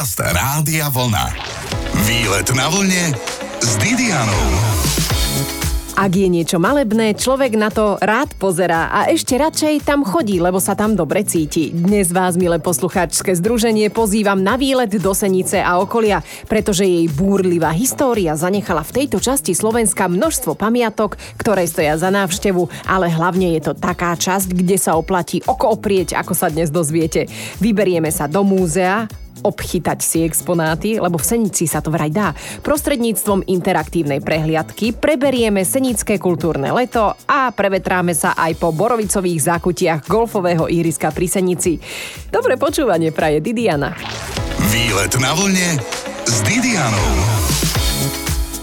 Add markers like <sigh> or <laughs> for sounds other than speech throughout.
Podcast Rádia Vlna. Výlet na vlne s Didianou. Ak je niečo malebné, človek na to rád pozerá a ešte radšej tam chodí, lebo sa tam dobre cíti. Dnes vás, milé poslucháčske združenie, pozývam na výlet do Senice a okolia, pretože jej búrlivá história zanechala v tejto časti Slovenska množstvo pamiatok, ktoré stoja za návštevu, ale hlavne je to taká časť, kde sa oplatí oko oprieť, ako sa dnes dozviete. Vyberieme sa do múzea, obchytať si exponáty, lebo v Senici sa to vraj dá. Prostredníctvom interaktívnej prehliadky preberieme Senické kultúrne leto a prevetráme sa aj po borovicových zákutiach golfového ihriska pri Senici. Dobre počúvanie praje Didiana. Výlet na vlne s Didianou.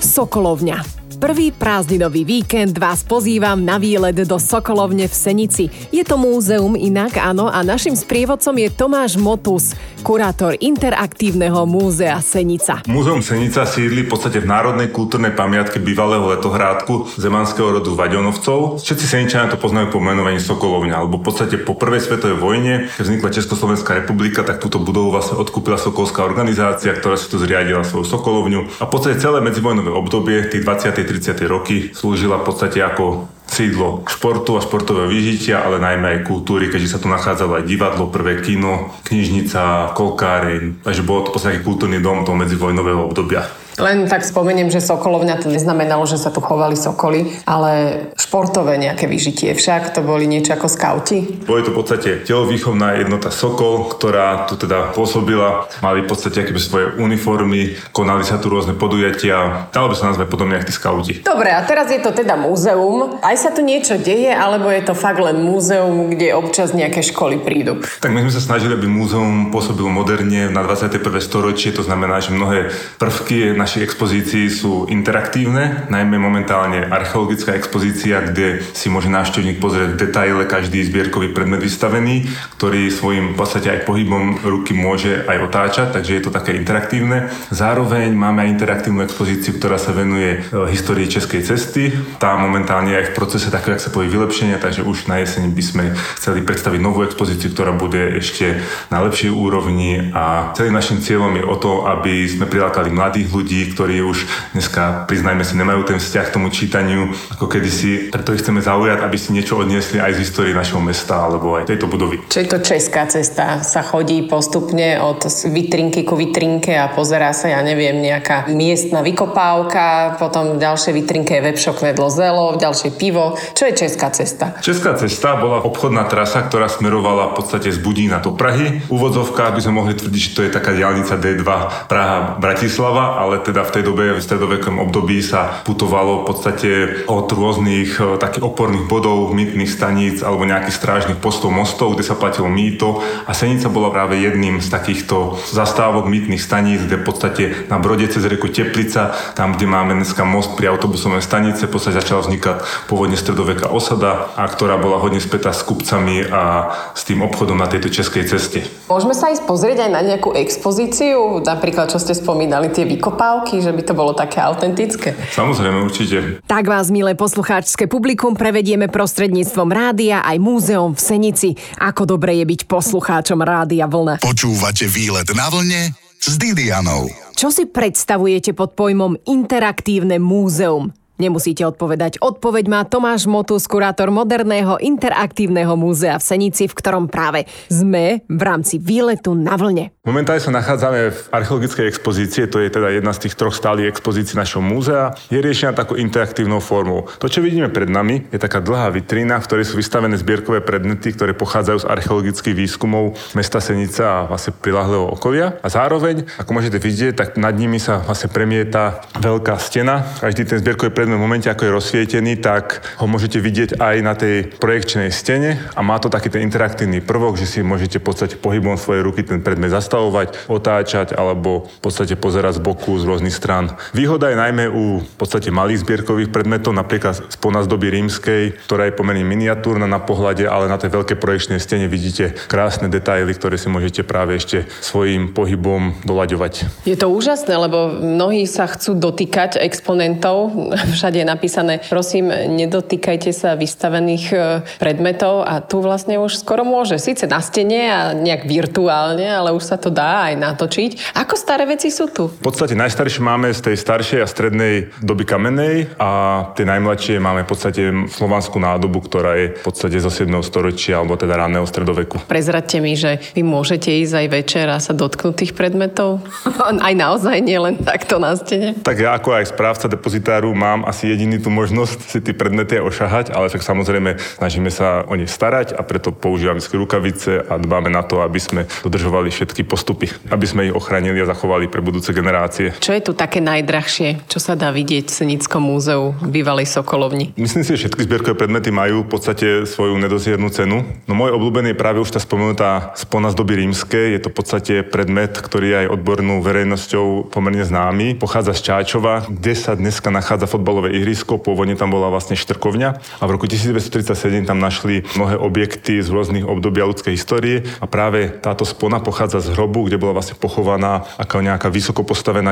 Sokolovňa. Prvý prázdninový víkend vás pozývam na výlet do Sokolovne v Senici. Je to múzeum inak, áno, a našim sprievodcom je Tomáš Motus, kurátor Interaktívneho múzea Senica. Múzeum Senica sídli v podstate v Národnej kultúrnej pamiatke bývalého letohrádku zemanského rodu Vaďonovcov. Všetci Seničania to poznajú po menovaní Sokolovňa, alebo v podstate po prvej svetovej vojne, keď vznikla Československá republika, tak túto budovu vlastne odkúpila Sokolská organizácia, ktorá si tu zriadila svoju Sokolovňu. A v podstate celé medzivojnové obdobie, tých 20. 30. roky slúžila v podstate ako sídlo športu a športového vyžitia, ale najmä aj kultúry, keďže sa tu nachádzalo aj divadlo, prvé kino, knižnica, kolkáreň, takže bolo to v podstate kultúrny dom toho medzivojnového obdobia. Len tak spomeniem, že Sokolovňa to neznamenalo, že sa tu chovali sokoly, ale športové nejaké vyžitie však, to boli niečo ako skauti. Boli to v podstate telovýchovná jednota Sokol, ktorá tu teda pôsobila, mali v podstate akéby svoje uniformy, konali sa tu rôzne podujatia, dalo by sa nazvať podobne ako tí skauti. Dobre, a teraz je to teda múzeum. Aj sa tu niečo deje, alebo je to fakt len múzeum, kde občas nejaké školy prídu? Tak my sme sa snažili, aby múzeum pôsobilo moderne na 21. storočie, to znamená, že mnohé prvky na našich expozícií sú interaktívne, najmä momentálne archeologická expozícia, kde si môže návštevník pozrieť v detaile každý zbierkový predmet vystavený, ktorý svojim v podstate aj pohybom ruky môže aj otáčať, takže je to také interaktívne. Zároveň máme aj interaktívnu expozíciu, ktorá sa venuje e, histórii českej cesty. Tá momentálne je aj v procese takého, ak sa povie, vylepšenia, takže už na jeseň by sme chceli predstaviť novú expozíciu, ktorá bude ešte na lepšej úrovni a celým našim cieľom je o to, aby sme prilákali mladých ľudí, ľudí, ktorí už dneska, priznajme si, nemajú ten vzťah k tomu čítaniu ako kedysi. Preto ich chceme zaujať, aby si niečo odniesli aj z histórie našho mesta alebo aj tejto budovy. Čo je to česká cesta? Sa chodí postupne od vitrinky ku vitrinke a pozerá sa, ja neviem, nejaká miestna vykopávka, potom v ďalšej vitrinke je webshop vedlo zelo, v ďalšej pivo. Čo je česká cesta? Česká cesta bola obchodná trasa, ktorá smerovala v podstate z Budína do Prahy. Úvodzovka by sme mohli tvrdiť, že to je taká diálnica D2 Praha-Bratislava, ale teda v tej dobe, v stredovekom období sa putovalo v podstate od rôznych e, takých oporných bodov, mýtnych staníc alebo nejakých strážnych postov, mostov, kde sa platilo mýto a Senica bola práve jedným z takýchto zastávok mýtnych staníc, kde v podstate na brode cez reku Teplica, tam, kde máme dneska most pri autobusovej stanice, v podstate začala vznikať pôvodne stredoveká osada, a ktorá bola hodne spätá s kupcami a s tým obchodom na tejto českej ceste. Môžeme sa ísť pozrieť aj na nejakú expozíciu, napríklad čo ste spomínali, tie vykopávky rozprávky, že by to bolo také autentické. Samozrejme, určite. Tak vás, milé poslucháčské publikum, prevedieme prostredníctvom rádia aj múzeum v Senici. Ako dobre je byť poslucháčom rádia Vlna. Počúvate výlet na vlne s Didianou. Čo si predstavujete pod pojmom interaktívne múzeum? Nemusíte odpovedať. Odpoveď má Tomáš Motus, kurátor moderného interaktívneho múzea v Senici, v ktorom práve sme v rámci výletu na vlne. Momentálne sa nachádzame v archeologickej expozície, to je teda jedna z tých troch stálych expozícií našho múzea. Je riešená takou interaktívnou formou. To, čo vidíme pred nami, je taká dlhá vitrína, v ktorej sú vystavené zbierkové predmety, ktoré pochádzajú z archeologických výskumov mesta Senica a vlastne prilahlého okolia. A zároveň, ako môžete vidieť, tak nad nimi sa vlastne premieta veľká stena. Každý ten zbierkový predmet predmet v momente, ako je rozsvietený, tak ho môžete vidieť aj na tej projekčnej stene a má to taký ten interaktívny prvok, že si môžete v podstate pohybom svojej ruky ten predmet zastavovať, otáčať alebo v podstate pozerať z boku z rôznych strán. Výhoda je najmä u v podstate malých zbierkových predmetov, napríklad z ponazdoby rímskej, ktorá je pomerne miniatúrna na pohľade, ale na tej veľkej projekčnej stene vidíte krásne detaily, ktoré si môžete práve ešte svojim pohybom doľaďovať. Je to úžasné, lebo mnohí sa chcú dotýkať exponentov všade je napísané, prosím, nedotýkajte sa vystavených e, predmetov a tu vlastne už skoro môže. Síce na stene a nejak virtuálne, ale už sa to dá aj natočiť. Ako staré veci sú tu? V podstate najstaršie máme z tej staršej a strednej doby kamennej a tie najmladšie máme v podstate slovanskú nádobu, ktorá je v podstate zo 7. storočia alebo teda ranného stredoveku. Prezradte mi, že vy môžete ísť aj večer a sa dotknúť tých predmetov? <laughs> aj naozaj, nie len takto na stene? Tak ja ako aj správca depozitáru mám asi jediný tú možnosť si tie predmety ošahať, ale však samozrejme snažíme sa o ne starať a preto používame rukavice a dbáme na to, aby sme dodržovali všetky postupy, aby sme ich ochránili a zachovali pre budúce generácie. Čo je tu také najdrahšie, čo sa dá vidieť v Senickom múzeu bývalej Sokolovni? Myslím si, že všetky zbierkové predmety majú v podstate svoju nedoziernu cenu. No môj obľúbený je práve už tá spomenutá spona z doby rímskej. Je to v podstate predmet, ktorý je aj odbornou verejnosťou pomerne známy. Pochádza z Čáčova, kde sa dneska nachádza fotbalové ihrisko. Pôvodne tam bola vlastne štrkovňa a v roku 1937 tam našli mnohé objekty z rôznych obdobia ľudskej histórie a práve táto spona pochádza z hrobu, kde bola vlastne pochovaná ako nejaká vysoko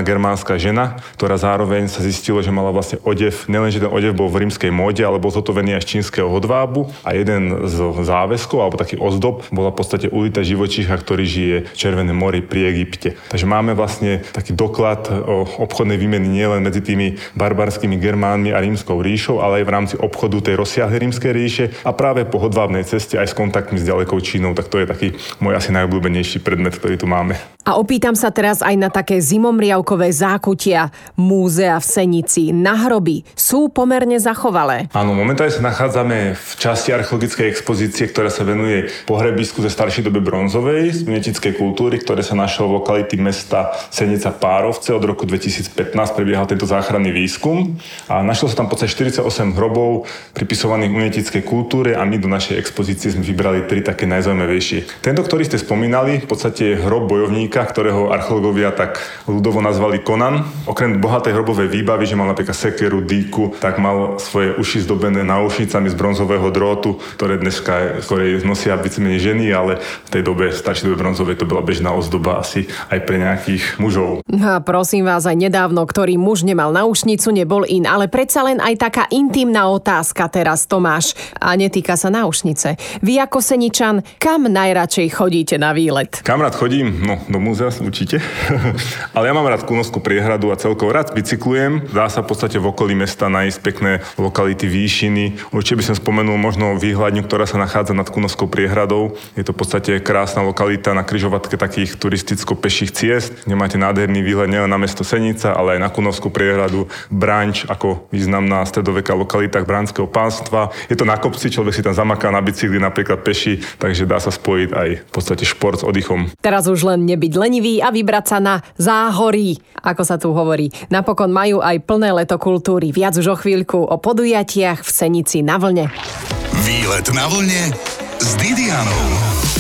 germánska žena, ktorá zároveň sa zistilo, že mala vlastne odev, nielenže ten odev bol v rímskej móde, ale bol zhotovený aj z čínskeho hodvábu a jeden z záväzkov alebo taký ozdob bola v podstate ulita živočícha, ktorý žije v Červené mori pri Egypte. Takže máme vlastne taký doklad o obchodnej výmeny nielen medzi tými barbarskými Germánmi a rímskou ríšou, ale aj v rámci obchodu tej rozsiahlej rímskej ríše a práve po hodvábnej ceste aj s kontaktmi s ďalekou Čínou, tak to je taký môj asi najobľúbenejší predmet, ktorý tu máme. A opýtam sa teraz aj na také zimomriavkové zákutia múzea v Senici. Na hroby sú pomerne zachovalé. Áno, momentálne sa nachádzame v časti archeologickej expozície, ktorá sa venuje pohrebisku ze staršej doby bronzovej z minetickej kultúry, ktoré sa našlo v lokality mesta Senica Párovce. Od roku 2015 prebiehal tento záchranný výskum a našlo sa tam podstate 48 hrobov pripisovaných unetickej kultúre a my do našej expozície sme vybrali tri také najzaujímavejšie. Tento, ktorý ste spomínali, v podstate je hrob bojovníka bojovníka, ktorého archeológovia tak ľudovo nazvali Conan. Okrem bohatej hrobovej výbavy, že mal napríklad sekeru, dýku, tak mal svoje uši zdobené náušnicami z bronzového drótu, ktoré dneska skorej nosia vícemenej ženy, ale v tej dobe, staršej dobe bronzovej, to bola bežná ozdoba asi aj pre nejakých mužov. A prosím vás, aj nedávno, ktorý muž nemal náušnicu, nebol in, ale predsa len aj taká intimná otázka teraz, Tomáš. A netýka sa náušnice. Vy ako Seničan, kam najradšej chodíte na výlet? Kam rád chodím? No, do múzea určite. <laughs> Ale ja mám rád Kunovskú priehradu a celkovo rád bicyklujem. Dá sa v podstate v okolí mesta nájsť pekné lokality výšiny. Určite by som spomenul možno výhľadňu, ktorá sa nachádza nad Kunovskou priehradou. Je to v podstate krásna lokalita na kryžovatke takých turisticko-peších ciest, kde máte nádherný výhľad nielen na mesto Senica, ale aj na Kunovskú priehradu, Branč ako významná stredoveká lokalita Bránskeho pánstva. Je to na kopci, človek si tam zamaká na bicykli napríklad peši, takže dá sa spojiť aj v podstate šport s oddychom. Teraz už len nebyť lenivý a vybrať sa na záhorí, ako sa tu hovorí. Napokon majú aj plné leto kultúry. Viac už o chvíľku o podujatiach v Senici na vlne. Výlet na vlne s Didianou.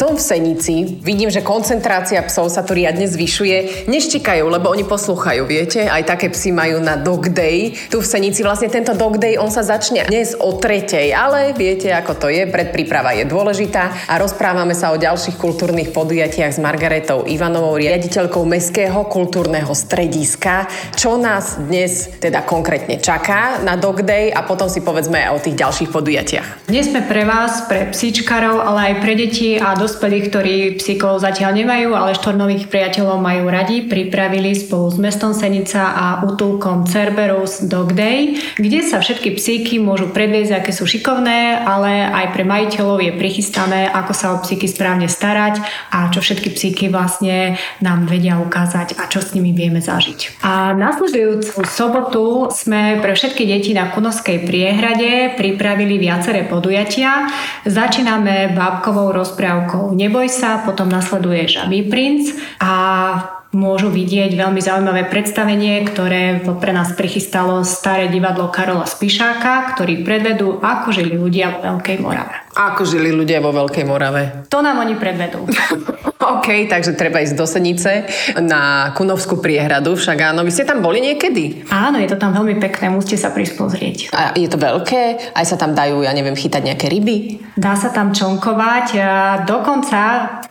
Som v Senici, vidím, že koncentrácia psov sa tu riadne zvyšuje. Neštikajú, lebo oni poslúchajú, viete? Aj také psy majú na dog day. Tu v Senici vlastne tento dog day, on sa začne dnes o tretej, ale viete, ako to je, predpríprava je dôležitá a rozprávame sa o ďalších kultúrnych podujatiach s Margaretou Ivanovou, riaditeľkou Mestského kultúrneho strediska. Čo nás dnes teda konkrétne čaká na dog day a potom si povedzme aj o tých ďalších podujatiach. Dnes sme pre vás, pre psíčkarov, ale aj pre deti a dospelí, ktorí psíkov zatiaľ nemajú, ale štornových priateľov majú radi, pripravili spolu s mestom Senica a útulkom Cerberus Dog Day, kde sa všetky psíky môžu predviesť, aké sú šikovné, ale aj pre majiteľov je prichystané, ako sa o psíky správne starať a čo všetky psíky vlastne nám vedia ukázať a čo s nimi vieme zažiť. A nasledujúcu sobotu sme pre všetky deti na Kunovskej priehrade pripravili viaceré podujatia. Začíname bábkovou rozprávkou rokov Neboj sa, potom nasleduje Žabý princ a môžu vidieť veľmi zaujímavé predstavenie, ktoré pre nás prichystalo staré divadlo Karola Spišáka, ktorý predvedú, ako žili ľudia vo Veľkej Morave. Ako žili ľudia vo Veľkej Morave? To nám oni predvedú. <laughs> OK, takže treba ísť do Senice na Kunovskú priehradu, však áno. Vy ste tam boli niekedy? Áno, je to tam veľmi pekné, musíte sa prispozrieť. A je to veľké? Aj sa tam dajú, ja neviem, chytať nejaké ryby? Dá sa tam čonkovať. A dokonca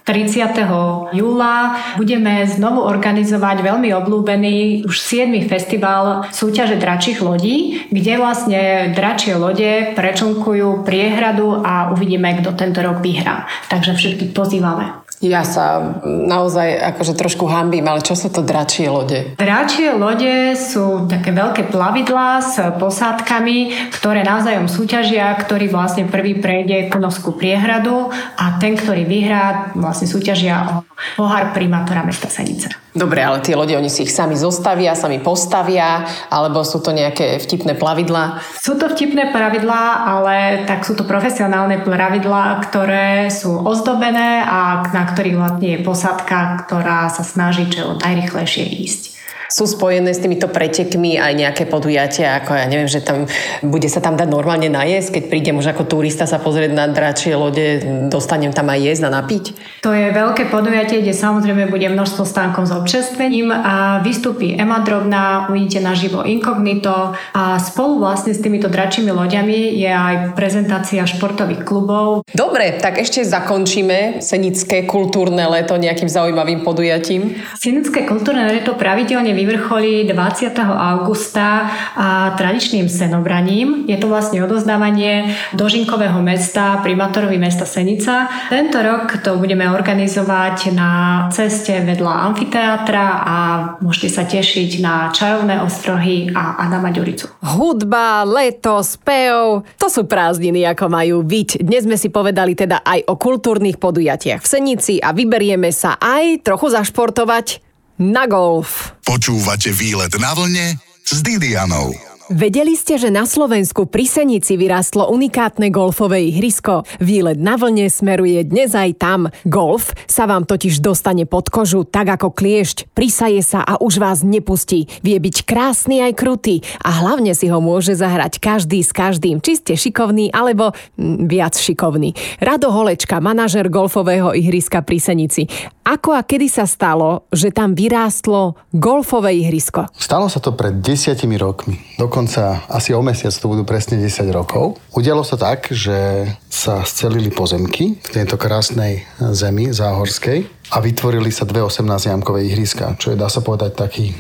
30. júla budeme znovu organizovať veľmi obľúbený už 7. festival súťaže dračích lodí, kde vlastne dračie lode prečlnkujú priehradu a uvidíme, kto tento rok vyhrá. Takže všetkých pozývame. Ja sa naozaj akože trošku hambím, ale čo sú to dračie lode? Dračie lode sú také veľké plavidlá s posádkami, ktoré navzájom súťažia, ktorý vlastne prvý prejde Kunovskú priehradu a ten, ktorý vyhrá, vlastne súťažia o pohár primátora mesta Senice. Dobre, ale tie lode, oni si ich sami zostavia, sami postavia, alebo sú to nejaké vtipné plavidlá? Sú to vtipné pravidlá, ale tak sú to profesionálne pravidlá, ktoré sú ozdobené a na ktorých vlastne je posádka, ktorá sa snaží čo najrychlejšie ísť sú spojené s týmito pretekmi aj nejaké podujatia, ako ja neviem, že tam bude sa tam dať normálne najesť, keď prídem už ako turista sa pozrieť na dračie lode, dostanem tam aj jesť a napiť? To je veľké podujatie, kde samozrejme bude množstvo stánkov s občerstvením a vystúpi Ema Drobná, uvidíte naživo Incognito a spolu vlastne s týmito dračími loďami je aj prezentácia športových klubov. Dobre, tak ešte zakončíme Senické kultúrne leto nejakým zaujímavým podujatím. Senické kultúrne leto pravidelne vyvrcholí 20. augusta a tradičným senobraním. Je to vlastne odozdávanie dožinkového mesta primátorovi mesta Senica. Tento rok to budeme organizovať na ceste vedľa amfiteátra a môžete sa tešiť na čarovné ostrohy a Adama Ďuricu. Hudba, leto, spev, to sú prázdniny, ako majú byť. Dnes sme si povedali teda aj o kultúrnych podujatiach v Senici a vyberieme sa aj trochu zašportovať na golf. Počúvate výlet na vlne s Didianou. Vedeli ste, že na Slovensku pri Senici vyrástlo unikátne golfové ihrisko? Výlet na vlne smeruje dnes aj tam. Golf sa vám totiž dostane pod kožu, tak ako kliešť, prisaje sa a už vás nepustí. Vie byť krásny aj krutý a hlavne si ho môže zahrať každý s každým, či ste šikovný alebo mm, viac šikovný. Rado Holečka, manažer golfového ihriska pri Senici. Ako a kedy sa stalo, že tam vyrástlo golfové ihrisko? Stalo sa to pred desiatimi rokmi. Dokonca asi o mesiac to budú presne 10 rokov. Udialo sa tak, že sa scelili pozemky v tejto krásnej zemi záhorskej a vytvorili sa dve 18-jamkové ihriska, čo je dá sa povedať taký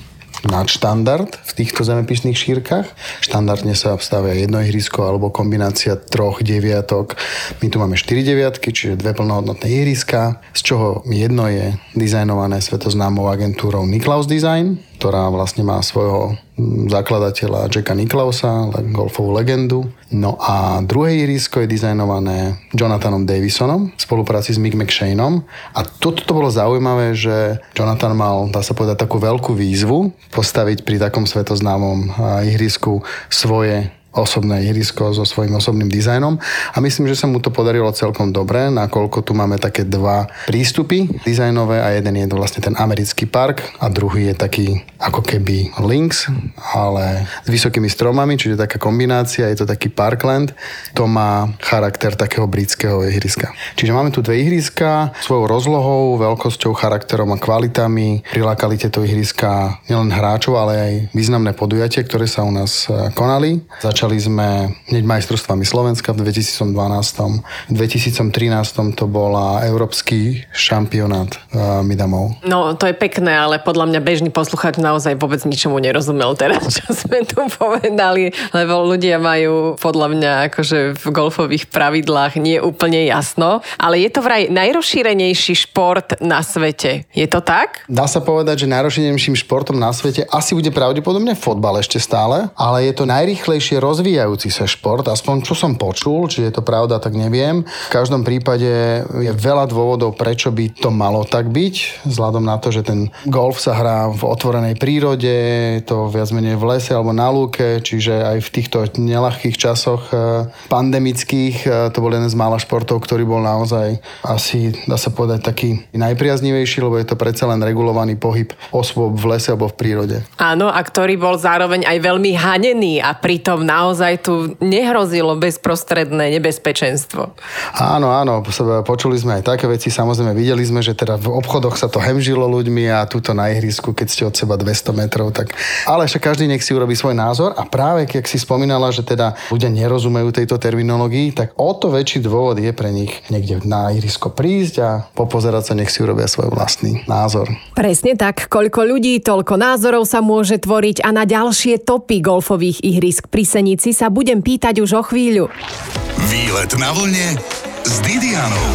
nadštandard v týchto zemepisných šírkach. Štandardne sa stavia jedno ihrisko alebo kombinácia troch deviatok. My tu máme 4 deviatky, čiže dve plnohodnotné ihriska, z čoho jedno je dizajnované svetoznámou agentúrou Niklaus Design, ktorá vlastne má svojho mm, zakladateľa Jacka Nicklausa, golfovú legendu. No a druhé ihrisko je dizajnované Jonathanom Davisonom v spolupráci s Mick McShaneom. A toto to bolo zaujímavé, že Jonathan mal, dá sa povedať, takú veľkú výzvu postaviť pri takom svetoznámom ihrisku svoje osobné ihrisko so svojím osobným dizajnom a myslím, že sa mu to podarilo celkom dobre, nakoľko tu máme také dva prístupy dizajnové a jeden je vlastne ten americký park a druhý je taký ako keby links, ale s vysokými stromami, čiže taká kombinácia, je to taký parkland, to má charakter takého britského ihriska. Čiže máme tu dve ihriska, svojou rozlohou, veľkosťou, charakterom a kvalitami. Prilákali tieto ihriska nielen hráčov, ale aj významné podujatie, ktoré sa u nás eh, konali. Začali sme hneď majstrovstvami Slovenska v 2012. V 2013 to bola Európsky šampionát uh, Midamov. No, to je pekné, ale podľa mňa bežný posluchač naozaj vôbec ničomu nerozumel teraz, <laughs> čo sme tu povedali, lebo ľudia majú podľa mňa akože v golfových pravidlách nie úplne jasno, ale je to vraj najrozšírenejší šport na svete. Je to tak? Dá sa povedať, že najrozšírenejším športom na svete asi bude pravdepodobne fotbal ešte stále, ale je to najrýchlejšie rozvíjajúci sa šport, aspoň čo som počul, či je to pravda, tak neviem. V každom prípade je veľa dôvodov, prečo by to malo tak byť, vzhľadom na to, že ten golf sa hrá v otvorenej prírode, to viac menej v lese alebo na lúke, čiže aj v týchto nelahkých časoch eh, pandemických eh, to bol jeden z mála športov, ktorý bol naozaj asi, dá sa povedať, taký najpriaznivejší, lebo je to predsa len regulovaný pohyb osôb v lese alebo v prírode. Áno, a ktorý bol zároveň aj veľmi hanený a pritom na naozaj tu nehrozilo bezprostredné nebezpečenstvo. Áno, áno, počuli sme aj také veci, samozrejme videli sme, že teda v obchodoch sa to hemžilo ľuďmi a túto na ihrisku, keď ste od seba 200 metrov, tak... Ale však každý nech si urobí svoj názor a práve keď si spomínala, že teda ľudia nerozumejú tejto terminológii, tak o to väčší dôvod je pre nich niekde na ihrisko prísť a popozerať sa, nech si urobia svoj vlastný názor. Presne tak, koľko ľudí, toľko názorov sa môže tvoriť a na ďalšie topy golfových ihrisk pri Senici sa budem pýtať už o chvíľu. Výlet na vlne s Didianou.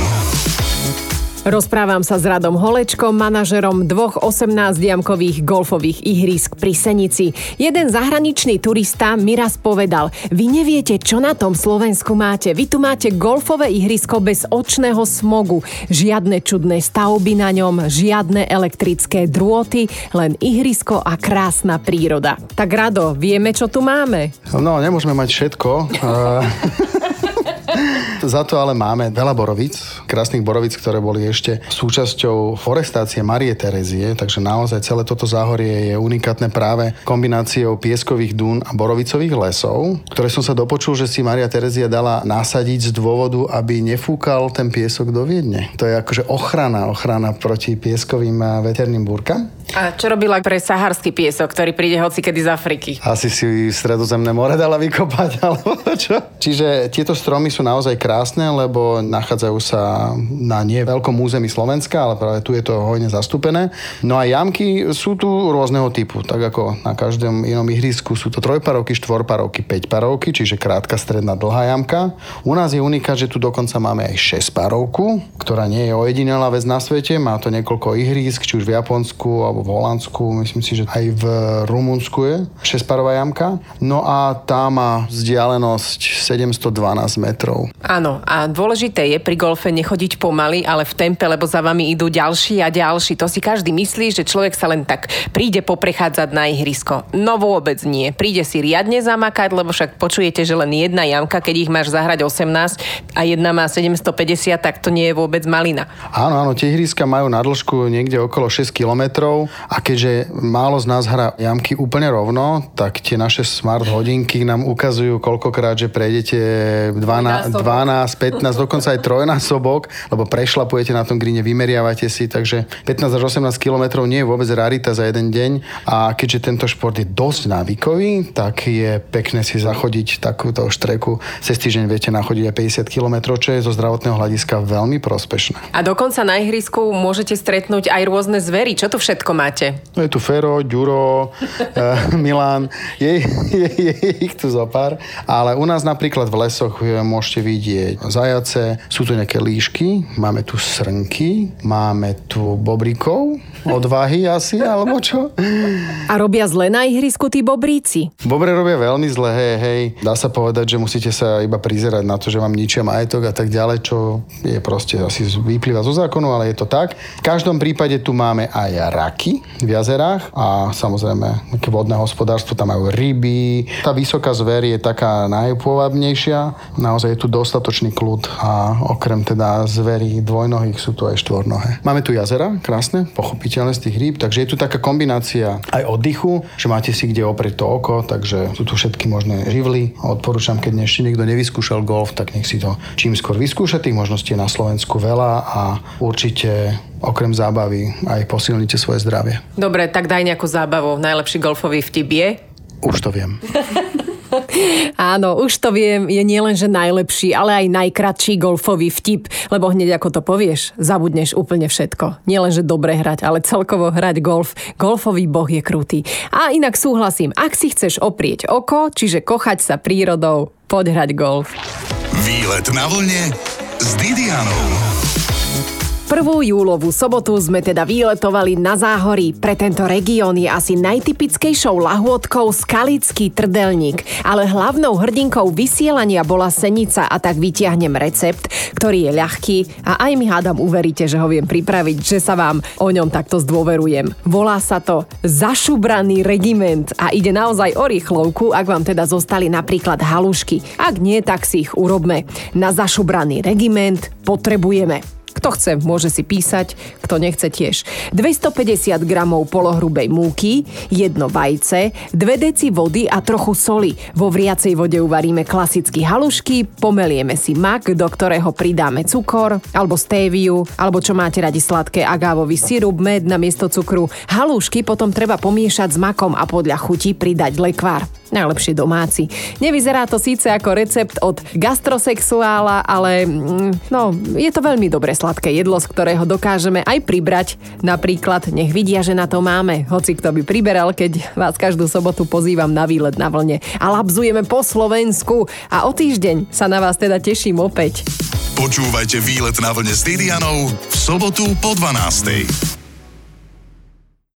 Rozprávam sa s Radom Holečkom, manažerom dvoch 18-diamkových golfových ihrisk pri Senici. Jeden zahraničný turista mi raz povedal, vy neviete, čo na tom Slovensku máte. Vy tu máte golfové ihrisko bez očného smogu. Žiadne čudné stavby na ňom, žiadne elektrické drôty, len ihrisko a krásna príroda. Tak Rado, vieme, čo tu máme? No, nemôžeme mať všetko. <laughs> Za to ale máme veľa borovic, krásnych borovic, ktoré boli ešte súčasťou forestácie Marie Terezie, takže naozaj celé toto záhorie je unikátne práve kombináciou pieskových dún a borovicových lesov, ktoré som sa dopočul, že si Maria Terezia dala nasadiť z dôvodu, aby nefúkal ten piesok do Viedne. To je akože ochrana, ochrana proti pieskovým a veterným búrkam. A čo robila pre saharský piesok, ktorý príde hoci kedy z Afriky? Asi si stredozemné more dala vykopať, <laughs> alebo čo? Čiže tieto stromy sú naozaj krásne lebo nachádzajú sa na nie veľkom území Slovenska, ale práve tu je to hojne zastúpené. No a jamky sú tu rôzneho typu, tak ako na každom inom ihrisku sú to trojparovky, štvorparovky, päťparovky, čiže krátka, stredná, dlhá jamka. U nás je unika, že tu dokonca máme aj šesťparovku, ktorá nie je ojedinelá vec na svete, má to niekoľko ihrisk, či už v Japonsku alebo v Holandsku, myslím si, že aj v Rumunsku je šesťparová jamka. No a tá má vzdialenosť 712 metrov. Áno, Áno, a dôležité je pri golfe nechodiť pomaly, ale v tempe, lebo za vami idú ďalší a ďalší. To si každý myslí, že človek sa len tak príde poprechádzať na ihrisko. No vôbec nie. Príde si riadne zamakať, lebo však počujete, že len jedna jamka, keď ich máš zahrať 18 a jedna má 750, tak to nie je vôbec malina. Áno, áno, tie ihriska majú na dĺžku niekde okolo 6 km a keďže málo z nás hrá jamky úplne rovno, tak tie naše smart hodinky nám ukazujú koľkokrát, že prejdete 12, 12 12, 15, dokonca aj trojnásobok, lebo prešlapujete na tom gríne, vymeriavate si, takže 15 až 18 km nie je vôbec rarita za jeden deň a keďže tento šport je dosť návykový, tak je pekné si zachodiť takúto štreku. Cez týždeň viete nachodiť aj 50 km, čo je zo zdravotného hľadiska veľmi prospešné. A dokonca na ihrisku môžete stretnúť aj rôzne zvery. Čo tu všetko máte? No je tu Fero, Ďuro, uh, <laughs> Milan, je, je, je, je ich tu zo pár, ale u nás napríklad v lesoch môžete vidieť vidieť zajace, sú tu nejaké líšky, máme tu srnky, máme tu bobrikov, odvahy asi, alebo čo? A robia zle na ihrisku tí bobríci? Bobre robia veľmi zle, hej, hej. Dá sa povedať, že musíte sa iba prizerať na to, že vám ničia majetok a tak ďalej, čo je proste asi vyplýva zo zákonu, ale je to tak. V každom prípade tu máme aj raky v jazerách a samozrejme také vodné hospodárstvo, tam majú ryby. Tá vysoká zver je taká najpôvabnejšia. Naozaj je tu dostatočný kľud a okrem teda zverí dvojnohých sú tu aj štvornohé. Máme tu jazera, krásne, pochopiť pochopiteľné z tých rýb, takže je tu taká kombinácia aj oddychu, že máte si kde oprieť to oko, takže sú tu všetky možné živly. Odporúčam, keď ešte niekto nevyskúšal golf, tak nech si to čím skôr vyskúša. Tých možností je na Slovensku veľa a určite okrem zábavy aj posilnite svoje zdravie. Dobre, tak daj nejakú zábavu. Najlepší golfový vtip je? Už to viem. <laughs> Áno, už to viem, je nielen, že najlepší, ale aj najkratší golfový vtip, lebo hneď ako to povieš, zabudneš úplne všetko. Nielen, dobre hrať, ale celkovo hrať golf. Golfový boh je krutý. A inak súhlasím, ak si chceš oprieť oko, čiže kochať sa prírodou, poď hrať golf. Výlet na vlne s Didianou. Prvú júlovú sobotu sme teda výletovali na Záhorí. Pre tento región je asi najtypickejšou lahôdkou skalický trdelník, ale hlavnou hrdinkou vysielania bola senica a tak vytiahnem recept, ktorý je ľahký a aj mi hádam uveríte, že ho viem pripraviť, že sa vám o ňom takto zdôverujem. Volá sa to zašubraný regiment a ide naozaj o rýchlovku, ak vám teda zostali napríklad halušky. Ak nie, tak si ich urobme. Na zašubraný regiment potrebujeme Kto chce, môže si písať, kto nechce tiež. 250 gramov polohrubej múky, jedno vajce, 2 deci vody a trochu soli. Vo vriacej vode uvaríme klasicky halušky, pomelieme si mak, do ktorého pridáme cukor, alebo stéviu, alebo čo máte radi sladké agávový sirup, med na miesto cukru. Halušky potom treba pomiešať s makom a podľa chuti pridať lekvár najlepšie domáci. Nevyzerá to síce ako recept od gastrosexuála, ale mm, no, je to veľmi dobre sladké jedlo, z ktorého dokážeme aj pribrať. Napríklad, nech vidia, že na to máme. Hoci kto by priberal, keď vás každú sobotu pozývam na výlet na vlne. A labzujeme po Slovensku. A o týždeň sa na vás teda teším opäť. Počúvajte výlet na vlne s Didianou v sobotu po 12.